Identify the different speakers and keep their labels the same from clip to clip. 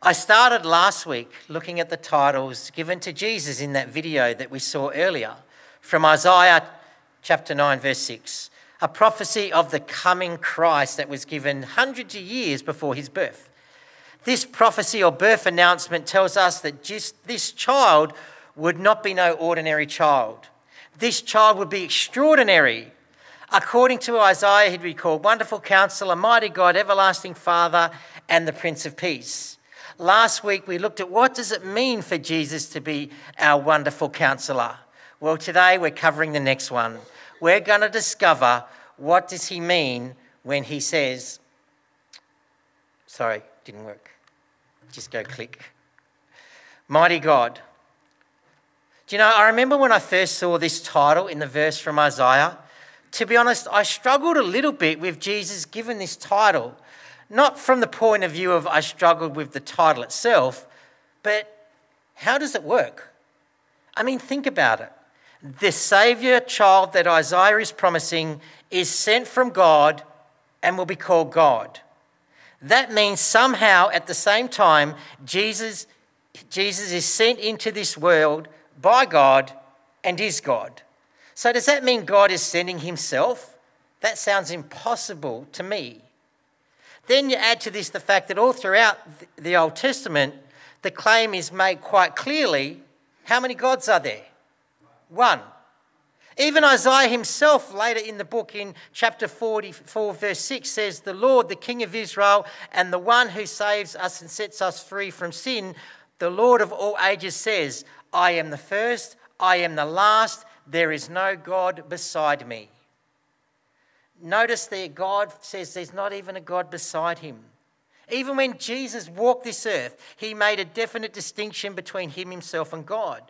Speaker 1: I started last week looking at the titles given to Jesus in that video that we saw earlier from Isaiah chapter 9, verse 6, a prophecy of the coming Christ that was given hundreds of years before his birth. This prophecy or birth announcement tells us that just this child would not be no ordinary child. This child would be extraordinary. According to Isaiah, he'd be called Wonderful Counselor, Mighty God, Everlasting Father, and the Prince of Peace. Last week we looked at what does it mean for Jesus to be our wonderful counselor. Well, today we're covering the next one. We're going to discover what does he mean when he says Sorry, didn't work. Just go click. Mighty God. Do you know, I remember when I first saw this title in the verse from Isaiah. To be honest, I struggled a little bit with Jesus given this title not from the point of view of I struggled with the title itself, but how does it work? I mean, think about it. The Saviour child that Isaiah is promising is sent from God and will be called God. That means somehow at the same time, Jesus, Jesus is sent into this world by God and is God. So, does that mean God is sending himself? That sounds impossible to me. Then you add to this the fact that all throughout the Old Testament, the claim is made quite clearly how many gods are there? One. Even Isaiah himself, later in the book in chapter 44, verse 6, says, The Lord, the King of Israel, and the one who saves us and sets us free from sin, the Lord of all ages says, I am the first, I am the last, there is no God beside me. Notice there, God says there's not even a God beside him. Even when Jesus walked this earth, he made a definite distinction between him, himself, and God.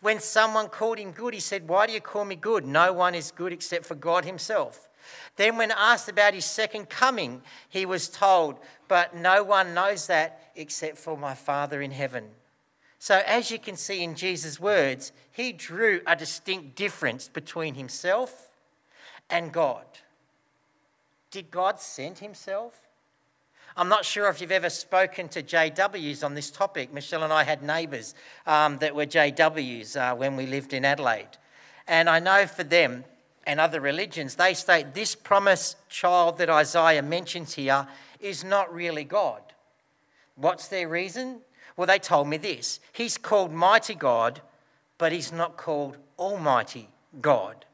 Speaker 1: When someone called him good, he said, Why do you call me good? No one is good except for God himself. Then, when asked about his second coming, he was told, But no one knows that except for my Father in heaven. So, as you can see in Jesus' words, he drew a distinct difference between himself and God. Did God send himself? I'm not sure if you've ever spoken to JWs on this topic. Michelle and I had neighbours um, that were JWs uh, when we lived in Adelaide. And I know for them and other religions, they state this promised child that Isaiah mentions here is not really God. What's their reason? Well, they told me this He's called Mighty God, but he's not called Almighty God.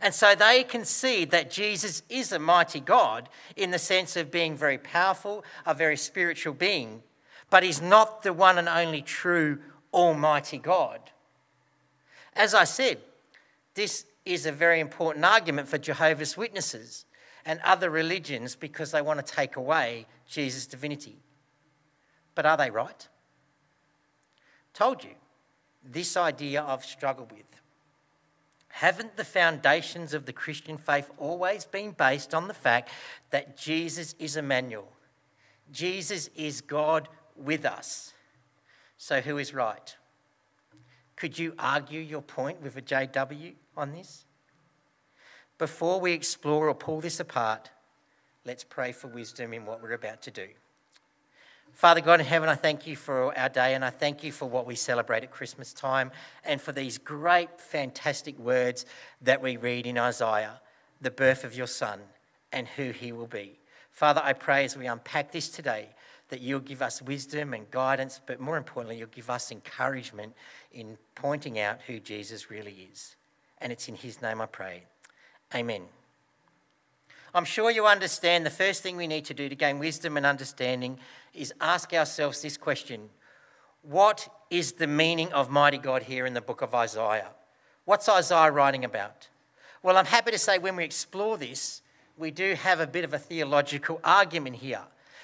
Speaker 1: And so they concede that Jesus is a mighty God in the sense of being very powerful, a very spiritual being, but he's not the one and only true Almighty God. As I said, this is a very important argument for Jehovah's Witnesses and other religions because they want to take away Jesus' divinity. But are they right? Told you, this idea I've struggled with. Haven't the foundations of the Christian faith always been based on the fact that Jesus is Emmanuel? Jesus is God with us. So, who is right? Could you argue your point with a JW on this? Before we explore or pull this apart, let's pray for wisdom in what we're about to do. Father God in heaven, I thank you for our day and I thank you for what we celebrate at Christmas time and for these great, fantastic words that we read in Isaiah the birth of your Son and who he will be. Father, I pray as we unpack this today that you'll give us wisdom and guidance, but more importantly, you'll give us encouragement in pointing out who Jesus really is. And it's in his name I pray. Amen. I'm sure you understand the first thing we need to do to gain wisdom and understanding is ask ourselves this question What is the meaning of mighty God here in the book of Isaiah? What's Isaiah writing about? Well, I'm happy to say when we explore this, we do have a bit of a theological argument here.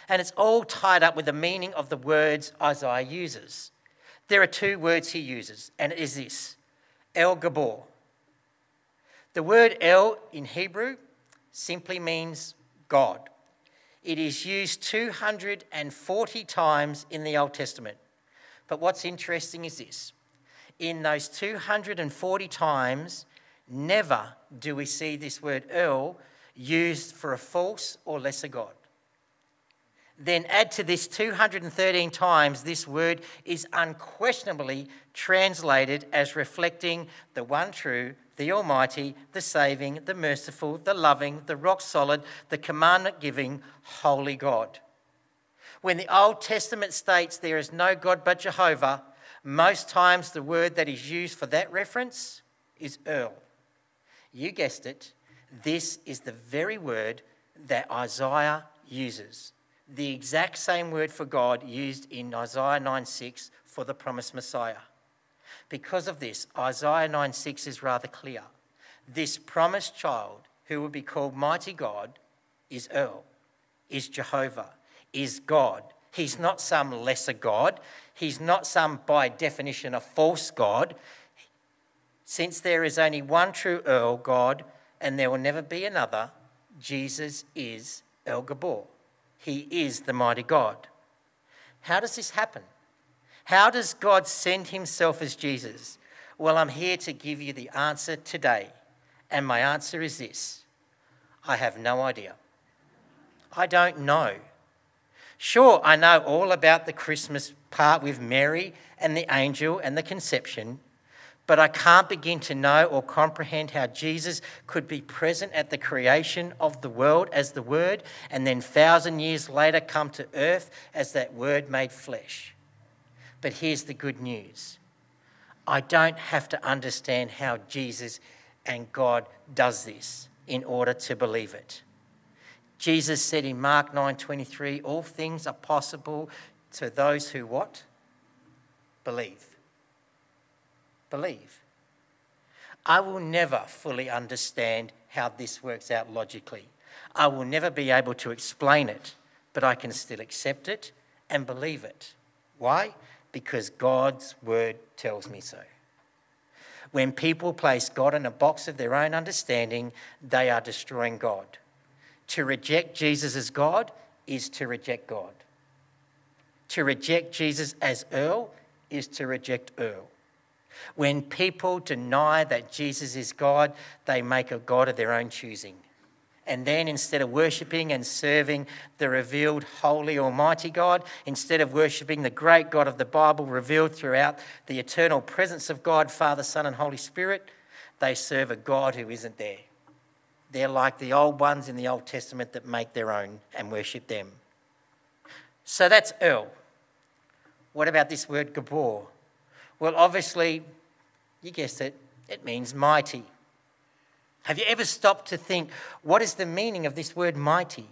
Speaker 1: And it's all tied up with the meaning of the words Isaiah uses. There are two words he uses, and it is this El Gabor. The word El in Hebrew simply means God. It is used 240 times in the Old Testament. But what's interesting is this in those 240 times, never do we see this word El used for a false or lesser God. then add to this 213 times this word is unquestionably translated as reflecting the one true, the Almighty, the saving, the merciful, the loving, the rock solid, the commandment giving, holy God. When the Old Testament states there is no God but Jehovah, most times the word that is used for that reference is El. You guessed it, this is the very word that Isaiah uses. The exact same word for God used in Isaiah 9 6 for the promised Messiah. Because of this, Isaiah 9 6 is rather clear. This promised child, who will be called Mighty God, is El, is Jehovah, is God. He's not some lesser God. He's not some, by definition, a false God. Since there is only one true El, God, and there will never be another, Jesus is El Gabor. He is the mighty God. How does this happen? How does God send himself as Jesus? Well, I'm here to give you the answer today. And my answer is this I have no idea. I don't know. Sure, I know all about the Christmas part with Mary and the angel and the conception, but I can't begin to know or comprehend how Jesus could be present at the creation of the world as the Word and then thousand years later come to earth as that Word made flesh. But here's the good news I don't have to understand how Jesus and God does this in order to believe it. Jesus said in Mark 9:23, all things are possible to those who what? Believe believe. I will never fully understand how this works out logically. I will never be able to explain it, but I can still accept it and believe it. Why? Because God's word tells me so. When people place God in a box of their own understanding, they are destroying God. To reject Jesus as God is to reject God. To reject Jesus as El is to reject El. When people deny that Jesus is God, they make a God of their own choosing. And then instead of worshipping and serving the revealed, holy, almighty God, instead of worshipping the great God of the Bible revealed throughout the eternal presence of God, Father, Son, and Holy Spirit, they serve a God who isn't there. They're like the old ones in the Old Testament that make their own and worship them. So that's El. What about this word Gabor? Well, obviously, you guessed it, it means mighty. Have you ever stopped to think, what is the meaning of this word mighty?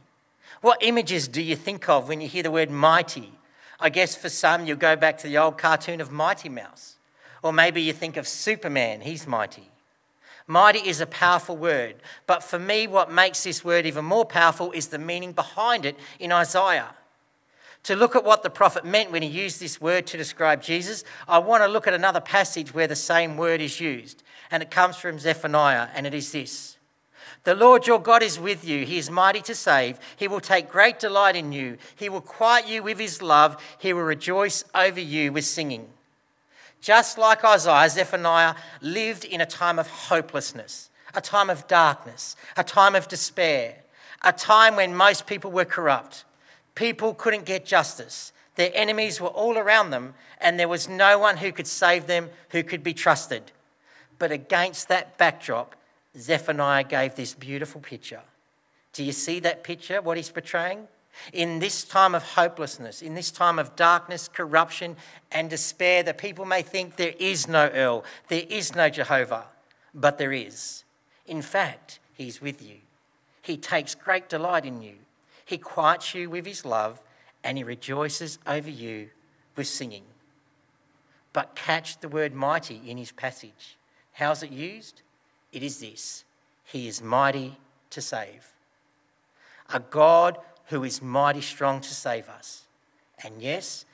Speaker 1: What images do you think of when you hear the word mighty? I guess for some, you'll go back to the old cartoon of Mighty Mouse. Or maybe you think of Superman, he's mighty. Mighty is a powerful word, but for me, what makes this word even more powerful is the meaning behind it in Isaiah. To look at what the prophet meant when he used this word to describe Jesus, I want to look at another passage where the same word is used. And it comes from Zephaniah, and it is this The Lord your God is with you. He is mighty to save. He will take great delight in you. He will quiet you with his love. He will rejoice over you with singing. Just like Isaiah, Zephaniah lived in a time of hopelessness, a time of darkness, a time of despair, a time when most people were corrupt People couldn't get justice. Their enemies were all around them, and there was no one who could save them who could be trusted. But against that backdrop, Zephaniah gave this beautiful picture. Do you see that picture, what he's portraying? In this time of hopelessness, in this time of darkness, corruption, and despair, the people may think there is no El, there is no Jehovah, but there is. In fact, he's with you. He takes great delight in you. He quiets you with his love and he rejoices over you with singing. But catch the word mighty in his passage. How's it used? It is this He is mighty to save. A God who is mighty strong to save us. And yes,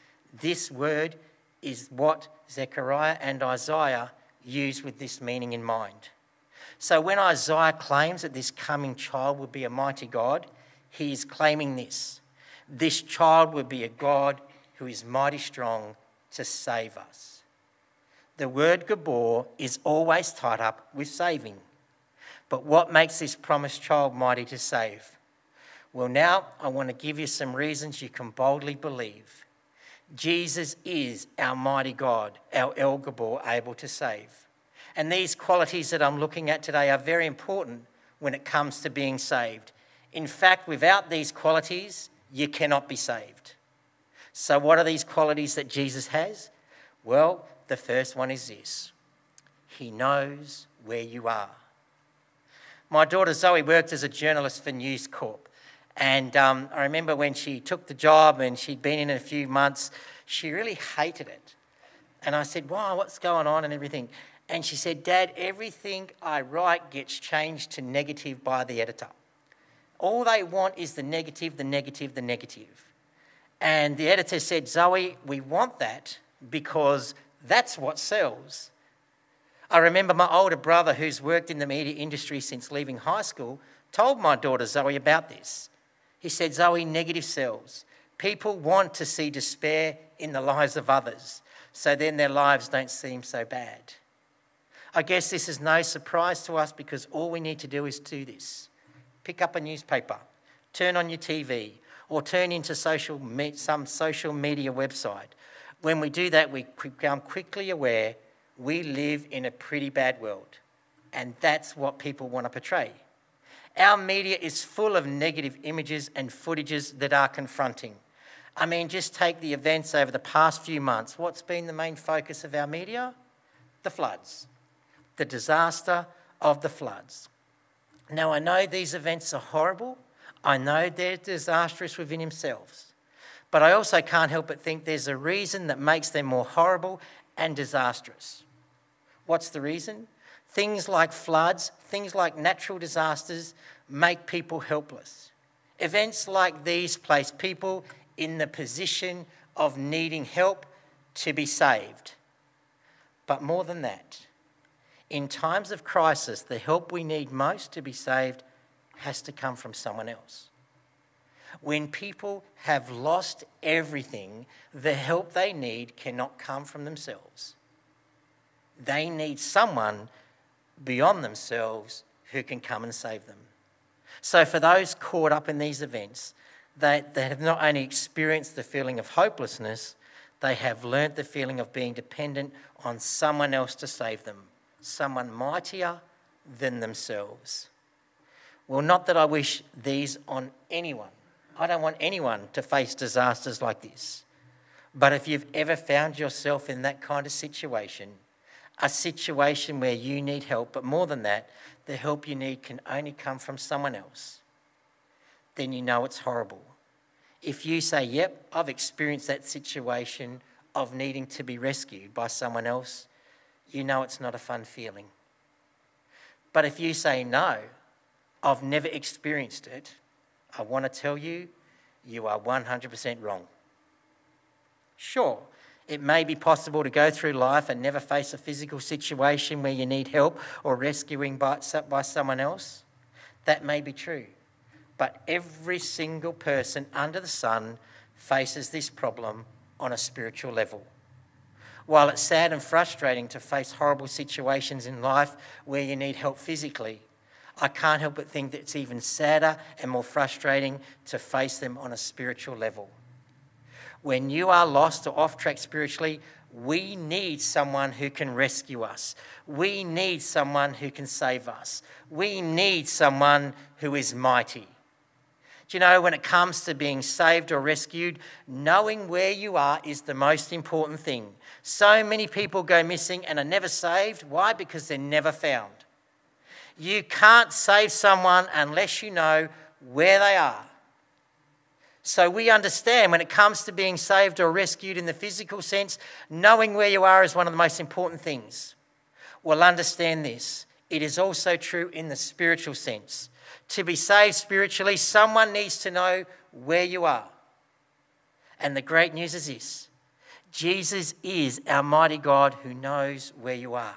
Speaker 1: this word is what Zechariah and Isaiah use with this meaning in mind. So when Isaiah claims that this coming child will be a mighty God, he is claiming this this child will be a God who is mighty strong to save us. The word Gabor is always tied up with saving. But what makes this promised child mighty to save? Well, now I want to give you some reasons you can boldly believe. Jesus is our mighty God, our El Gabor, able to save. And these qualities that I'm looking at today are very important when it comes to being saved. In fact, without these qualities, you cannot be saved. So, what are these qualities that Jesus has? Well, the first one is this He knows where you are. My daughter Zoe worked as a journalist for News Corp. And um, I remember when she took the job and she'd been in a few months, she really hated it. And I said, Wow, what's going on and everything? And she said, Dad, everything I write gets changed to negative by the editor. All they want is the negative, the negative, the negative. And the editor said, Zoe, we want that because that's what sells. I remember my older brother, who's worked in the media industry since leaving high school, told my daughter Zoe about this. He said, Zoe, negative sells. People want to see despair in the lives of others, so then their lives don't seem so bad. I guess this is no surprise to us because all we need to do is do this pick up a newspaper, turn on your TV, or turn into social some social media website. When we do that, we become quickly aware we live in a pretty bad world, and that's what people want to portray. Our media is full of negative images and footages that are confronting. I mean, just take the events over the past few months. What's been the main focus of our media? The floods the disaster of the floods. Now, I know these events are horrible. I know they're disastrous within themselves. But I also can't help but think there's a reason that makes them more horrible and disastrous. What's the reason? Things like floods, things like natural disasters make people helpless. Events like these place people in the position of needing help to be saved. But more than that, in times of crisis, the help we need most to be saved has to come from someone else. When people have lost everything, the help they need cannot come from themselves. They need someone beyond themselves who can come and save them. So, for those caught up in these events, they, they have not only experienced the feeling of hopelessness, they have learnt the feeling of being dependent on someone else to save them someone mightier than themselves. Well, not that I wish these on anyone. I don't want anyone to face disasters like this. But if you've ever found yourself in that kind of situation, a situation where you need help, but more than that, the help you need can only come from someone else, then you know it's horrible. If you say, Yep, I've experienced that situation of needing to be rescued by someone else, you know it's not a fun feeling. But if you say, no, I've never experienced it, I want to tell you, you are 100% wrong. Sure, it may be possible to go through life and never face a physical situation where you need help or rescuing by, by someone else. That may be true. But every single person under the sun faces this problem on a spiritual level. While it's sad and frustrating to face horrible situations in life where you need help physically, I can't help but think that it's even sadder and more frustrating to face them on a spiritual level. When you are lost or off track spiritually, we need someone who can rescue us. We need someone who can save us. We need someone who is mighty. Do you know, when it comes to being saved or rescued, knowing where you are is the most important thing. So many people go missing and are never saved. Why? Because they're never found. You can't save someone unless you know where they are. So we understand when it comes to being saved or rescued in the physical sense, knowing where you are is one of the most important things. We'll understand this. It is also true in the spiritual sense. To be saved spiritually, someone needs to know where you are. And the great news is this Jesus is our mighty God who knows where you are.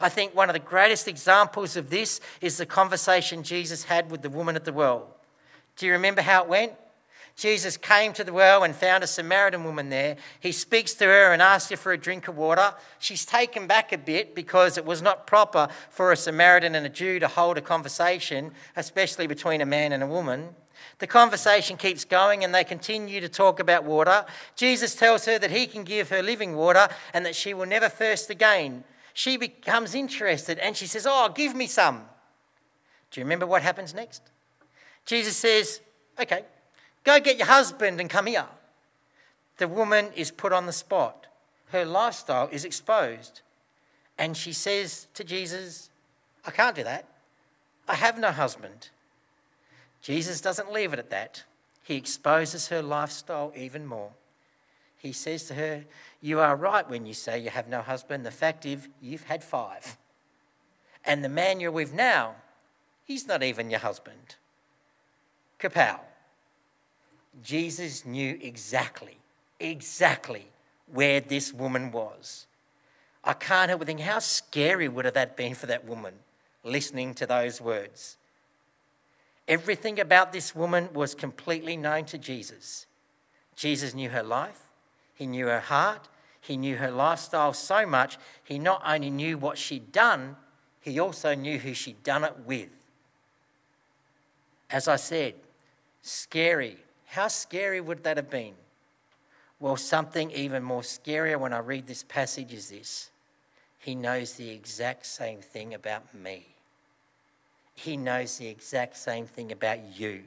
Speaker 1: I think one of the greatest examples of this is the conversation Jesus had with the woman at the well. Do you remember how it went? Jesus came to the well and found a Samaritan woman there. He speaks to her and asks her for a drink of water. She's taken back a bit because it was not proper for a Samaritan and a Jew to hold a conversation, especially between a man and a woman. The conversation keeps going and they continue to talk about water. Jesus tells her that he can give her living water and that she will never thirst again. She becomes interested and she says, Oh, give me some. Do you remember what happens next? Jesus says, Okay, go get your husband and come here. The woman is put on the spot. Her lifestyle is exposed. And she says to Jesus, I can't do that. I have no husband. Jesus doesn't leave it at that. He exposes her lifestyle even more. He says to her, You are right when you say you have no husband. The fact is, you've had five. And the man you're with now, he's not even your husband. Kapow. Jesus knew exactly, exactly where this woman was. I can't help but think how scary would have that been for that woman listening to those words. Everything about this woman was completely known to Jesus. Jesus knew her life, he knew her heart, he knew her lifestyle so much, he not only knew what she'd done, he also knew who she'd done it with. As I said, scary. How scary would that have been? Well, something even more scarier when I read this passage is this He knows the exact same thing about me. He knows the exact same thing about you.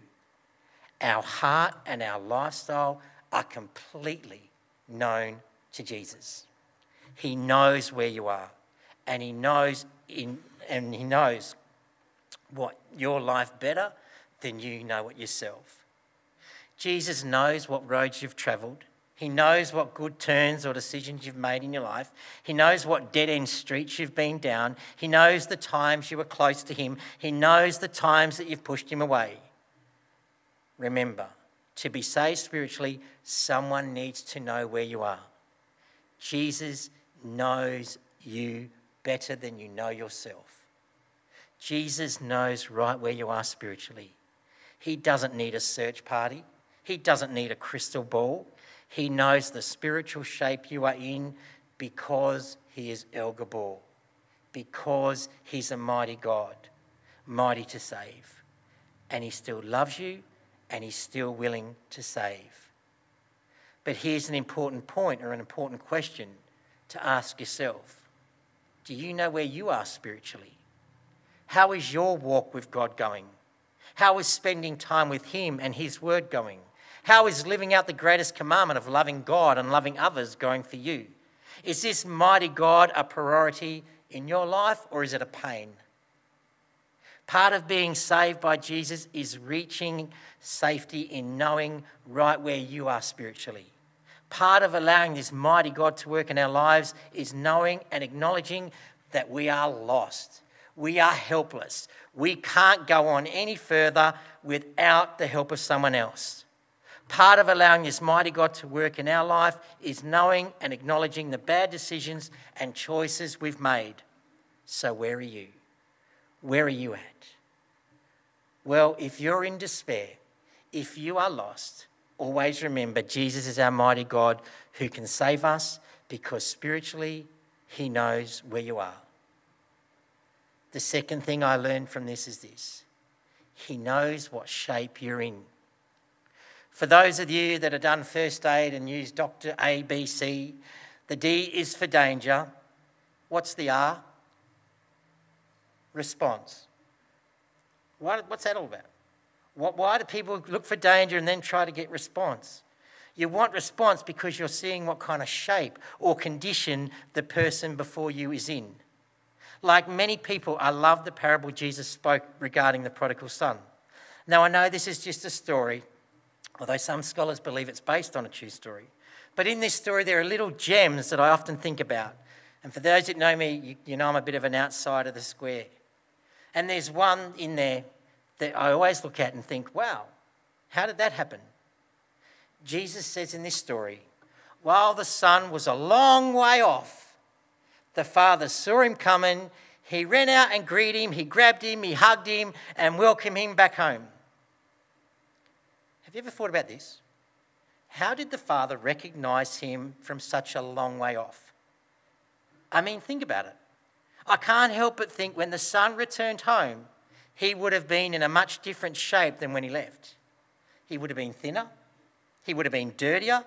Speaker 1: Our heart and our lifestyle are completely known to Jesus. He knows where you are, and he knows in, and he knows what your life better than you know it yourself. Jesus knows what roads you've traveled. He knows what good turns or decisions you've made in your life. He knows what dead end streets you've been down. He knows the times you were close to Him. He knows the times that you've pushed Him away. Remember, to be saved spiritually, someone needs to know where you are. Jesus knows you better than you know yourself. Jesus knows right where you are spiritually. He doesn't need a search party, He doesn't need a crystal ball. He knows the spiritual shape you are in because He is El Gabor, because He's a mighty God, mighty to save. And He still loves you and He's still willing to save. But here's an important point or an important question to ask yourself Do you know where you are spiritually? How is your walk with God going? How is spending time with Him and His Word going? How is living out the greatest commandment of loving God and loving others going for you? Is this mighty God a priority in your life or is it a pain? Part of being saved by Jesus is reaching safety in knowing right where you are spiritually. Part of allowing this mighty God to work in our lives is knowing and acknowledging that we are lost. We are helpless. We can't go on any further without the help of someone else. Part of allowing this mighty God to work in our life is knowing and acknowledging the bad decisions and choices we've made. So, where are you? Where are you at? Well, if you're in despair, if you are lost, always remember Jesus is our mighty God who can save us because spiritually he knows where you are. The second thing I learned from this is this He knows what shape you're in. For those of you that have done first aid and used Dr. A, B, C, the D is for danger. What's the R? Response. What's that all about? Why do people look for danger and then try to get response? You want response because you're seeing what kind of shape or condition the person before you is in. Like many people, I love the parable Jesus spoke regarding the prodigal son. Now, I know this is just a story, although some scholars believe it's based on a true story. But in this story, there are little gems that I often think about. And for those that know me, you, you know I'm a bit of an outsider of the square. And there's one in there that I always look at and think, wow, how did that happen? Jesus says in this story, while the son was a long way off, the father saw him coming. He ran out and greeted him. He grabbed him, he hugged him, and welcomed him back home. You ever thought about this? How did the father recognize him from such a long way off? I mean, think about it. I can't help but think when the son returned home, he would have been in a much different shape than when he left. he would have been thinner, he would have been dirtier,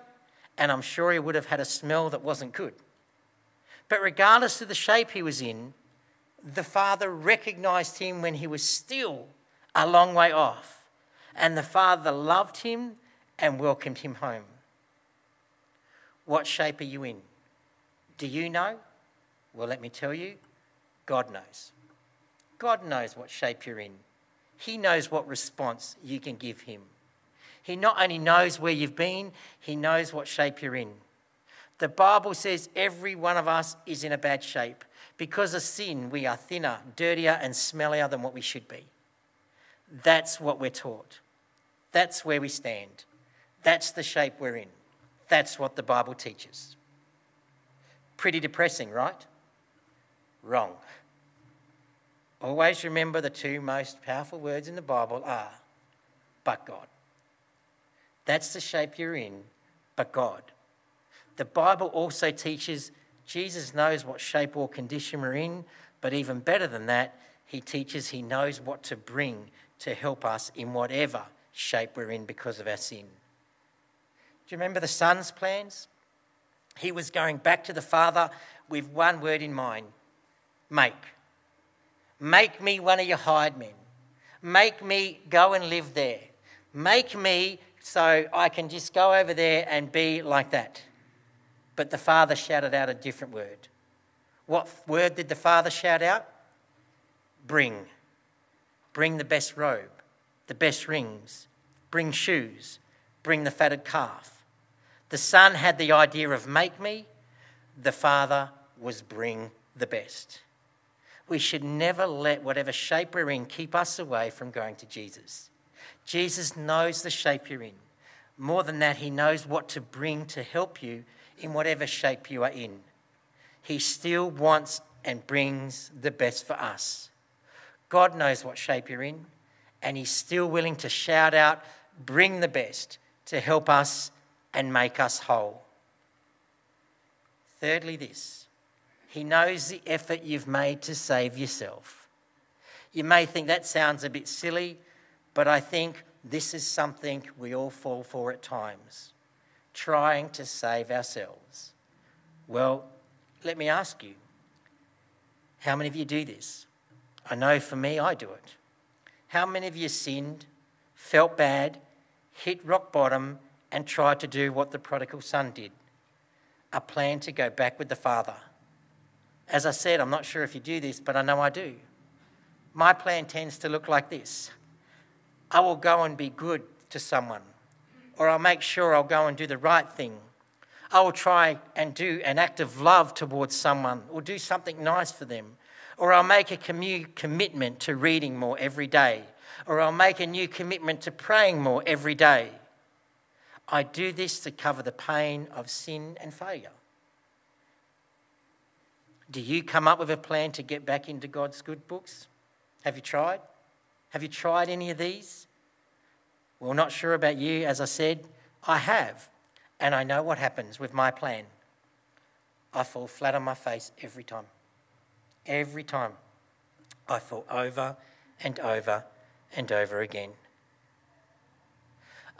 Speaker 1: and I'm sure he would have had a smell that wasn't good. But regardless of the shape he was in, the Father recognized him when he was still a long way off, and the Father loved him and welcomed him home. What shape are you in? Do you know? Well, let me tell you, God knows. God knows what shape you're in. He knows what response you can give Him. He not only knows where you've been, He knows what shape you're in. The Bible says every one of us is in a bad shape. Because of sin, we are thinner, dirtier, and smellier than what we should be. That's what we're taught. That's where we stand. That's the shape we're in. That's what the Bible teaches. Pretty depressing, right? Wrong. Always remember the two most powerful words in the Bible are, but God. That's the shape you're in, but God. The Bible also teaches Jesus knows what shape or condition we're in, but even better than that, he teaches he knows what to bring to help us in whatever shape we're in because of our sin. Do you remember the son's plans? He was going back to the father with one word in mind make. Make me one of your hired men. Make me go and live there. Make me so I can just go over there and be like that. But the father shouted out a different word. What word did the father shout out? Bring. Bring the best robe, the best rings, bring shoes, bring the fatted calf. The son had the idea of make me, the father was bring the best we should never let whatever shape we're in keep us away from going to Jesus. Jesus knows the shape you're in. More than that, he knows what to bring to help you in whatever shape you are in. He still wants and brings the best for us. God knows what shape you're in, and he's still willing to shout out, bring the best to help us and make us whole. Thirdly, this he knows the effort you've made to save yourself. You may think that sounds a bit silly, but I think this is something we all fall for at times trying to save ourselves. Well, let me ask you how many of you do this? I know for me, I do it. How many of you sinned, felt bad, hit rock bottom, and tried to do what the prodigal son did? A plan to go back with the father. As I said, I'm not sure if you do this, but I know I do. My plan tends to look like this I will go and be good to someone, or I'll make sure I'll go and do the right thing. I will try and do an act of love towards someone, or do something nice for them. Or I'll make a new commitment to reading more every day. Or I'll make a new commitment to praying more every day. I do this to cover the pain of sin and failure. Do you come up with a plan to get back into God's good books? Have you tried? Have you tried any of these? Well, not sure about you. As I said, I have. And I know what happens with my plan. I fall flat on my face every time. Every time. I fall over and over and over again.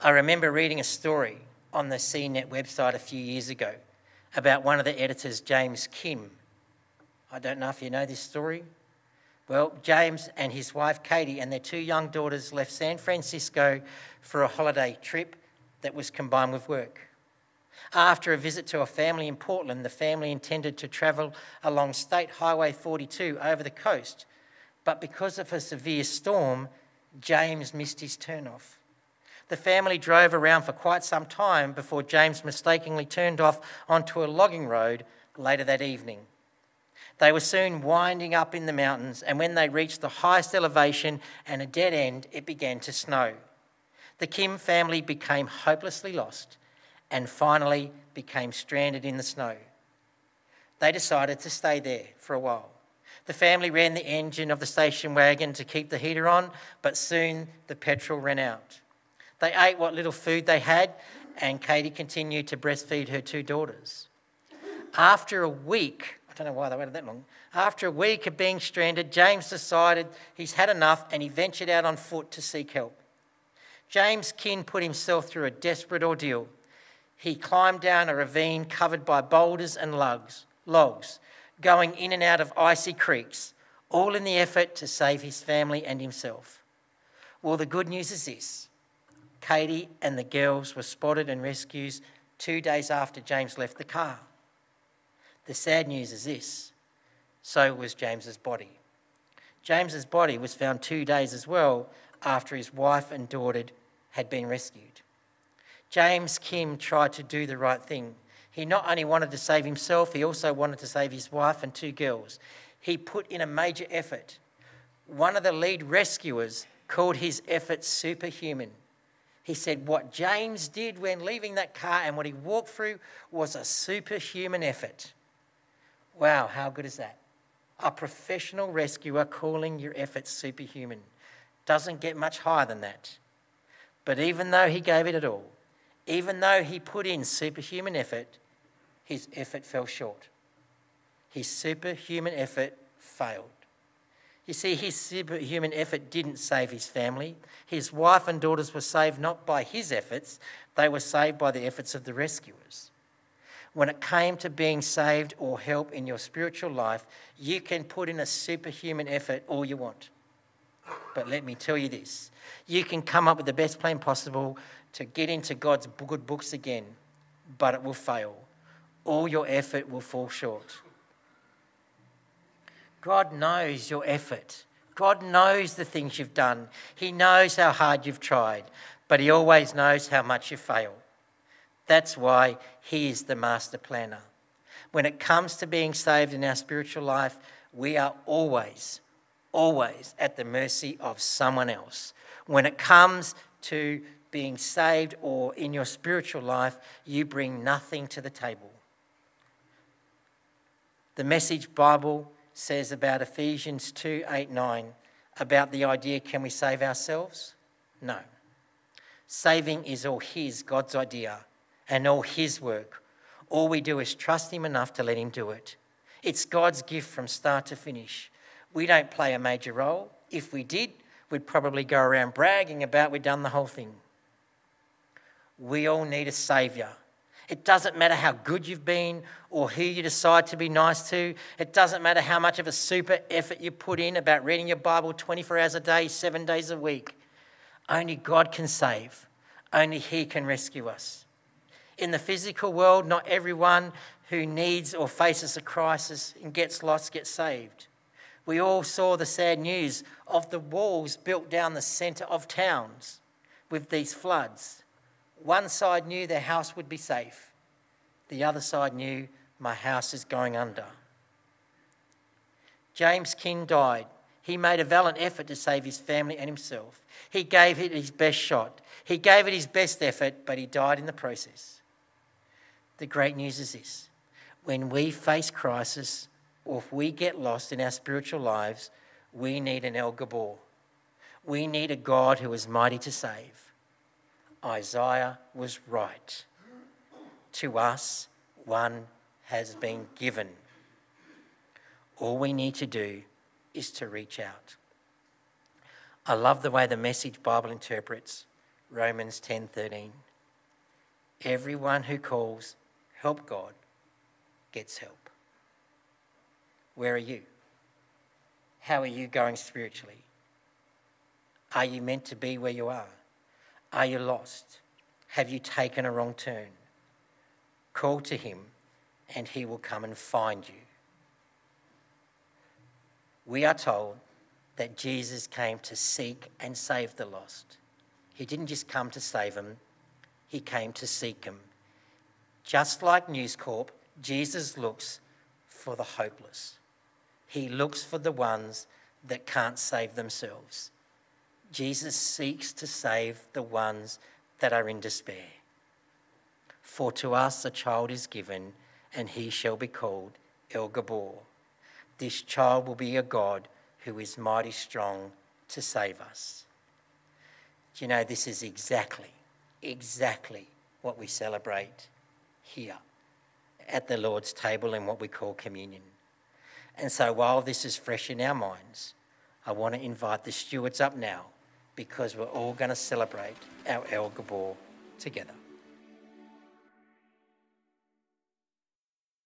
Speaker 1: I remember reading a story on the CNET website a few years ago about one of the editors, James Kim, I don't know if you know this story. Well, James and his wife Katie and their two young daughters left San Francisco for a holiday trip that was combined with work. After a visit to a family in Portland, the family intended to travel along State Highway 42 over the coast, but because of a severe storm, James missed his turnoff. The family drove around for quite some time before James mistakenly turned off onto a logging road later that evening. They were soon winding up in the mountains, and when they reached the highest elevation and a dead end, it began to snow. The Kim family became hopelessly lost and finally became stranded in the snow. They decided to stay there for a while. The family ran the engine of the station wagon to keep the heater on, but soon the petrol ran out. They ate what little food they had, and Katie continued to breastfeed her two daughters. After a week I don't know why they waited that long. After a week of being stranded, James decided he's had enough and he ventured out on foot to seek help. James Kim put himself through a desperate ordeal. He climbed down a ravine covered by boulders and lugs, logs, going in and out of icy creeks, all in the effort to save his family and himself. Well, the good news is this Katie and the girls were spotted and rescued two days after James left the car. The sad news is this so was James's body. James's body was found two days as well after his wife and daughter had been rescued. James Kim tried to do the right thing. He not only wanted to save himself, he also wanted to save his wife and two girls. He put in a major effort. One of the lead rescuers called his effort superhuman. He said what James did when leaving that car and what he walked through was a superhuman effort. Wow, how good is that? A professional rescuer calling your efforts superhuman. Doesn't get much higher than that. But even though he gave it all, even though he put in superhuman effort, his effort fell short. His superhuman effort failed. You see, his superhuman effort didn't save his family. His wife and daughters were saved not by his efforts, they were saved by the efforts of the rescuers. When it came to being saved or help in your spiritual life, you can put in a superhuman effort all you want. But let me tell you this you can come up with the best plan possible to get into God's good books again, but it will fail. All your effort will fall short. God knows your effort. God knows the things you've done. He knows how hard you've tried, but He always knows how much you fail. That's why He is the master planner. When it comes to being saved in our spiritual life, we are always, always at the mercy of someone else. When it comes to being saved or in your spiritual life, you bring nothing to the table. The Message Bible says about Ephesians 2 8 9 about the idea can we save ourselves? No. Saving is all His, God's idea, and all His work. All we do is trust Him enough to let Him do it. It's God's gift from start to finish. We don't play a major role. If we did, we'd probably go around bragging about we'd done the whole thing. We all need a Saviour. It doesn't matter how good you've been or who you decide to be nice to. It doesn't matter how much of a super effort you put in about reading your Bible 24 hours a day, seven days a week. Only God can save, only He can rescue us. In the physical world, not everyone who needs or faces a crisis and gets lost gets saved. We all saw the sad news of the walls built down the centre of towns with these floods. One side knew their house would be safe, the other side knew my house is going under. James Kim died. He made a valiant effort to save his family and himself. He gave it his best shot. He gave it his best effort, but he died in the process. The great news is this when we face crisis or if we get lost in our spiritual lives, we need an El Gabor. We need a God who is mighty to save. Isaiah was right. To us, one has been given. All we need to do is to reach out. I love the way the message Bible interprets Romans 10:13. Everyone who calls help God gets help. Where are you? How are you going spiritually? Are you meant to be where you are? Are you lost? Have you taken a wrong turn? Call to him and he will come and find you. We are told that Jesus came to seek and save the lost. He didn't just come to save them, he came to seek them. Just like News Corp, Jesus looks for the hopeless. He looks for the ones that can't save themselves. Jesus seeks to save the ones that are in despair. For to us a child is given, and he shall be called El Gabor. This child will be a God who is mighty strong to save us. Do you know, this is exactly, exactly what we celebrate here at the Lord's table in what we call communion. And so while this is fresh in our minds, I want to invite the stewards up now because we're all going to celebrate our El Gabor together.